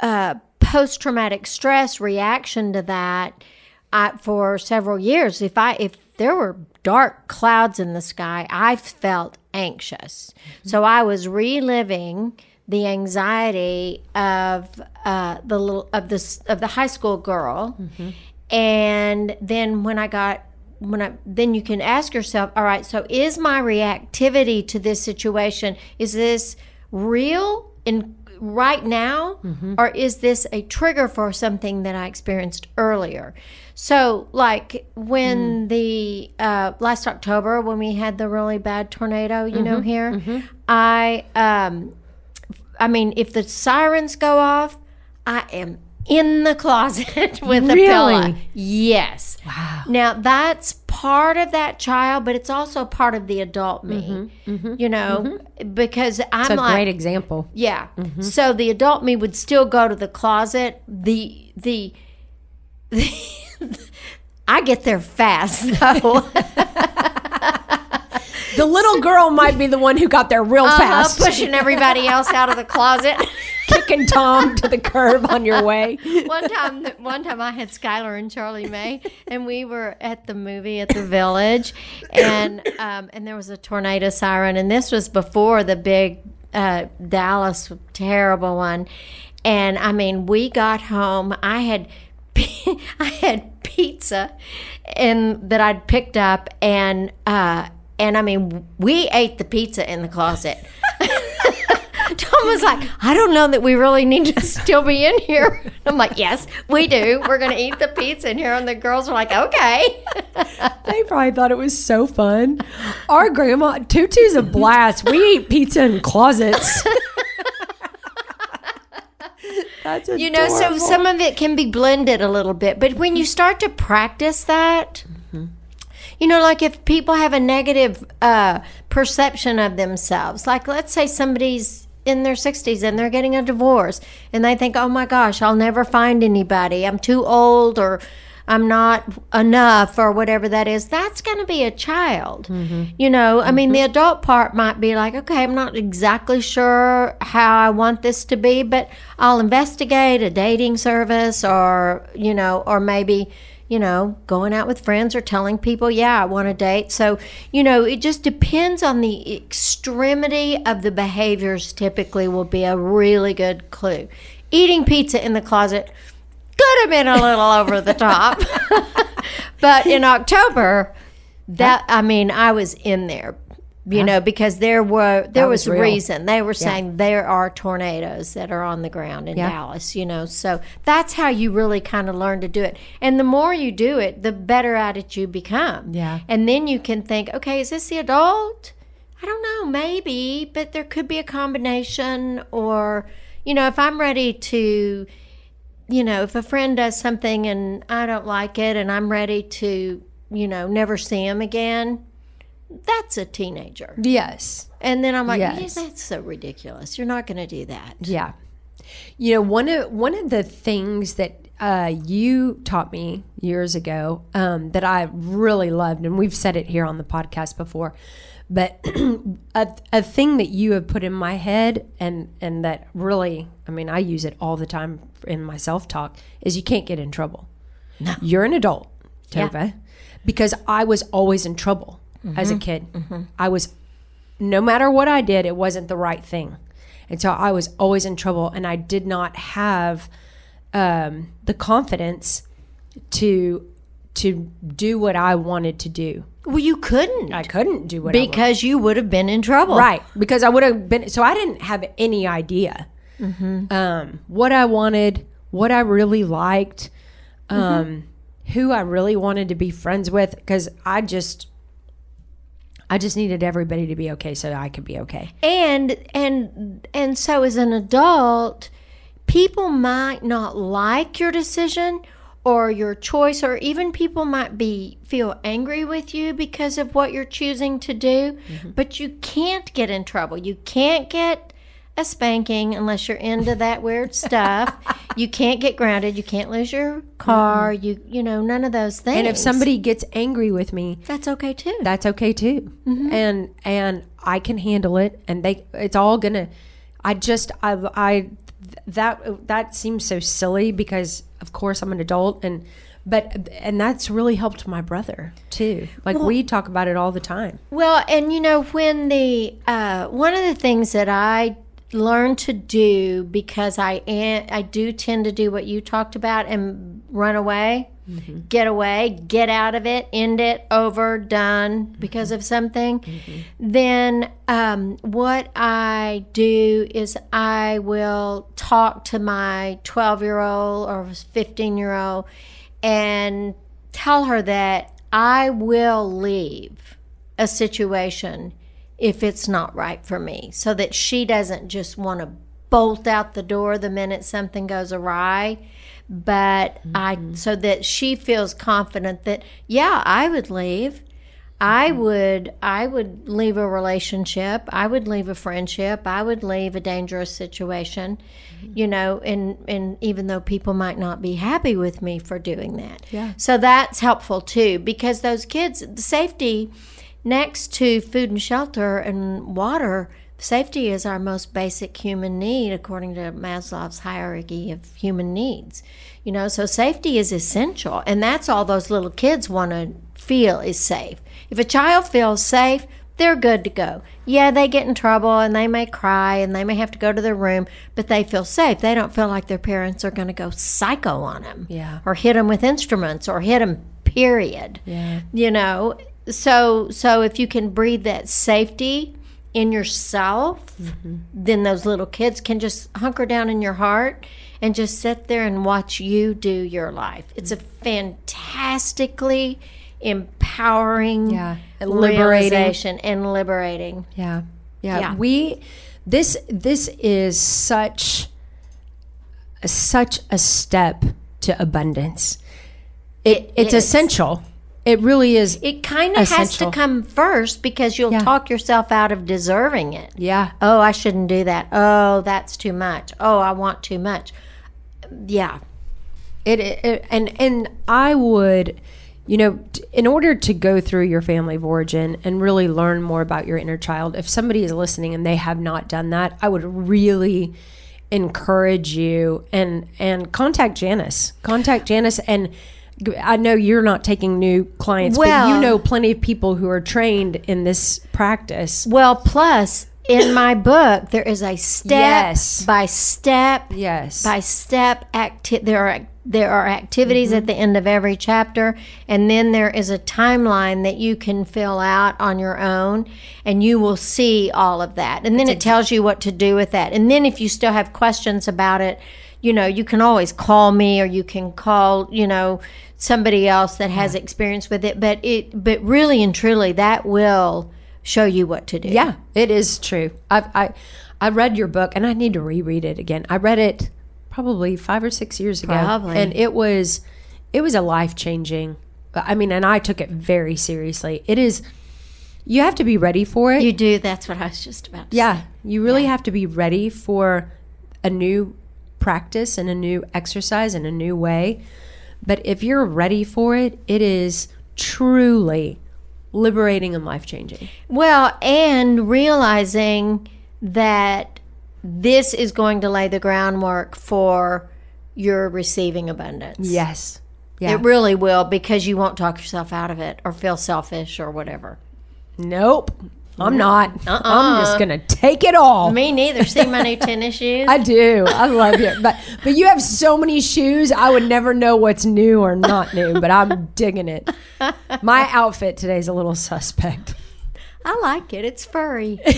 uh, post traumatic stress reaction to that I, for several years. If I if there were dark clouds in the sky, I felt anxious. So I was reliving the anxiety of uh, the little of this of the high school girl, and then when I got when I then you can ask yourself, all right, so is my reactivity to this situation is this real in right now or is this a trigger for something that I experienced earlier? So like when the uh, last October when we had the really bad tornado, you know here, I um I mean if the sirens go off, I am in the closet *laughs* with a pillow. Yes. Wow. Now that's part of that child, but it's also part of the adult me. Mm-hmm, mm-hmm, you know, mm-hmm. because I'm It's a like, great example. yeah. So the adult me would still go to the closet. The The the, *laughs* I get there fast though. *laughs* The little girl might be the one who got there real uh, fast, pushing everybody else out of the closet. *laughs* kicking Tom to the curb on your way. one time, one time I had Skylar and Charlie May, and we were at the movie at the Village, and um, and there was a tornado siren, and this was before the big uh, Dallas terrible one, and I mean we got home. I had *laughs* I had pizza, and that I'd picked up, and uh, and I mean we ate the pizza in the closet. *laughs* Tom was like, I don't know that we really need to still be in here. I'm like, yes, we do. We're going to eat the pizza in here. And the girls were like, okay. *laughs* They probably thought it was so fun. Our grandma, Tutu's a blast. We eat pizza in closets. *laughs* That's You know, so some of it can be blended a little bit. But when you start to practice that, mm-hmm. You know, like if people have a negative uh, perception of themselves, like let's say somebody's in their 60s and they're getting a divorce and they think, oh my gosh, I'll never find anybody. I'm too old or I'm not enough or whatever that is. That's going to be a child. You know, I mean, the adult part might be like, okay, I'm not exactly sure how I want this to be, but I'll investigate a dating service or, you know, or maybe you know, going out with friends or telling people, yeah, I want to date. So, you know, it just depends on the extremity of the behaviors, typically, will be a really good clue. Eating pizza in the closet could have been a little *laughs* over the top. *laughs* but in October, that, I mean, I was in there. You know, because there were there That was, was real. reason they were saying there are tornadoes that are on the ground in Yeah. Dallas. You know, so that's how you really kind of learn to do it. And the more you do it, the better at it you become. Yeah. And then you can think, okay, is this the adult? I don't know, maybe, but there could be a combination. Or, you know, if I'm ready to, you know, if a friend does something and I don't like it and I'm ready to, you know, never see him again, that's a teenager. yes. And then I'm like, yeah, Yes. that's so ridiculous. You're not going to do that. Yeah. You know, one of one of the things that uh, you taught me years ago um, that I really loved, and we've said it here on the podcast before, but *clears throat* a, a thing that you have put in my head, and and that really, I mean, I use it all the time in my self talk, is you can't get in trouble. No. You're an adult, Yeah. Tova, because I was always in trouble as a kid. I was no matter what I did, it wasn't the right thing. And so I was always in trouble and I did not have um, the confidence to to do what I wanted to do. Well, you couldn't I couldn't do what I because you would have been in trouble. Right. Because I would have been so I didn't have any idea um, what I wanted, what I really liked, um, who I really wanted to be friends with because I just I just needed everybody to be okay so I could be okay. and and and so as an adult people might not like your decision or your choice or even people might be feel angry with you because of what you're choosing to do mm-hmm. but you can't get in trouble you can't get a spanking unless you're into that weird *laughs* stuff. You can't get grounded. You can't lose your car. You you know none of those things And if somebody gets angry with me, that's okay too. that's okay too. And and i can handle it and they it's all gonna i just i i that that seems so silly because of course i'm an adult and but and that's really helped my brother too. Like we talk about it all the time. Well, and you know, when the uh, one of the things that I learned to do because I am, I do tend to do what you talked about and run away, mm-hmm. get away, get out of it, end it, over, done mm-hmm. because of something. Mm-hmm. Then um, what I do is I will talk to my twelve year old or fifteen year old and tell her that I will leave a situation if it's not right for me. So that she doesn't just want to bolt out the door the minute something goes awry. But i mm-hmm. so that she feels confident that yeah i would leave. I mm-hmm. would i would leave a relationship. I would leave a friendship. I would leave a dangerous situation mm-hmm. you know and and even though people might not be happy with me for doing that. Yeah. so that's helpful too because those kids the safety next to food and shelter and water safety is our most basic human need according to maslow's hierarchy of human needs. You know so safety is essential and that's all those little kids want to feel is safe. If a child feels safe they're good to go. Yeah they get in trouble and they may cry and they may have to go to their room but they feel safe. They don't feel like their parents are going to go psycho on them Yeah. or hit them with instruments or hit them period. Yeah. you know so so if you can breathe that safety in yourself, Mm-hmm. then those little kids can just hunker down in your heart and just sit there and watch you do your life. It's a fantastically empowering Yeah, and liberating. and liberating. Yeah. yeah. Yeah. We this this is such such a step to abundance. It, It it's is. essential. It really is. It kind of has to come first because you'll Yeah. talk yourself out of deserving it. yeah. Oh, I shouldn't do that. Oh, that's too much. Oh, I want too much. Yeah. It, it and and I would, you know, in order to go through your family of origin and really learn more about your inner child, if somebody is listening and they have not done that, I would really encourage you and and contact Janice. Contact Janice and I know you're not taking new clients, but you know plenty of people who are trained in this practice. Well, plus in my book there is a step Yes. by step Yes. by step acti- there are there are activities at mm-hmm. the end of every chapter and then there is a timeline that you can fill out on your own and you will see all of that and then it tells you what to do with that and then if you still have questions about it you know you can always call me or you can call you know somebody else that has experience with it but it but really and truly that will show you what to do Yeah, it is true. I've, I I read your book and I need to reread it again. I read it probably 5 or 6 years ago Probably. and it was it was a life-changing. I mean, and I took it very seriously. It is you have to be ready for it. you do that's what i was just about to yeah, you really have to be ready for a new practice and a new exercise and a new way. But if you're ready for it, it is truly liberating and life-changing. Well, and realizing that this is going to lay the groundwork for your receiving abundance. Yes. Yeah. It really will because you won't talk yourself out of it or feel selfish or whatever. Nope. I'm not. Uh-uh. I'm just uh-uh. gonna take it all. Me neither. See my new *laughs* tennis shoes? I do. I love it. But but you have so many shoes. I would never know what's new or not new. But I'm digging it. My *laughs* outfit today is a little suspect. I like it. It's furry. *laughs*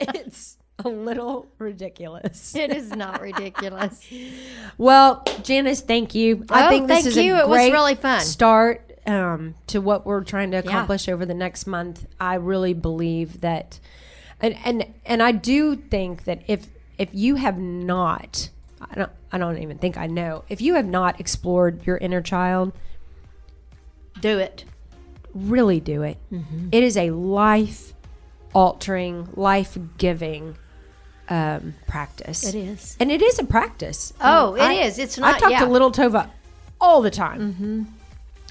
It's a little ridiculous. it is not ridiculous. Well, Janice, thank you. I Oh, think this thank is you. a It was great really fun. start um, to what we're trying to accomplish over the next month. I really believe that, and and and I do think that if if you have not, I don't I don't even think I know if you have not explored your inner child, Do it. really do it. Mm-hmm. It is a life altering, life giving um, practice. It is. and it is a practice. Oh, it I- is. It's not. I talk yeah. to little Tova all the time. Mm-hmm.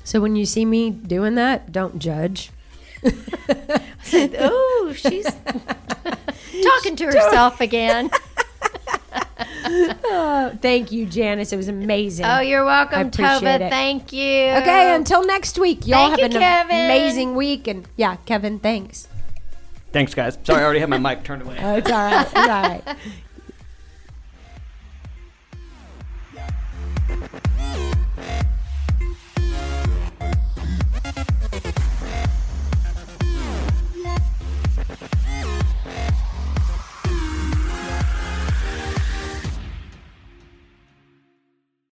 So when you see me doing that, don't judge. *laughs* oh, she's talking to herself again. *laughs* Oh, thank you, Janice. It was amazing. Oh, you're welcome, I Tova. it. Thank you. okay, until next week. Y'all Thank have you, an Kevin. amazing week. And yeah, Kevin, thanks. Thanks, guys. Sorry, I already had my mic turned away. Oh, it's all right. It's all right. *laughs*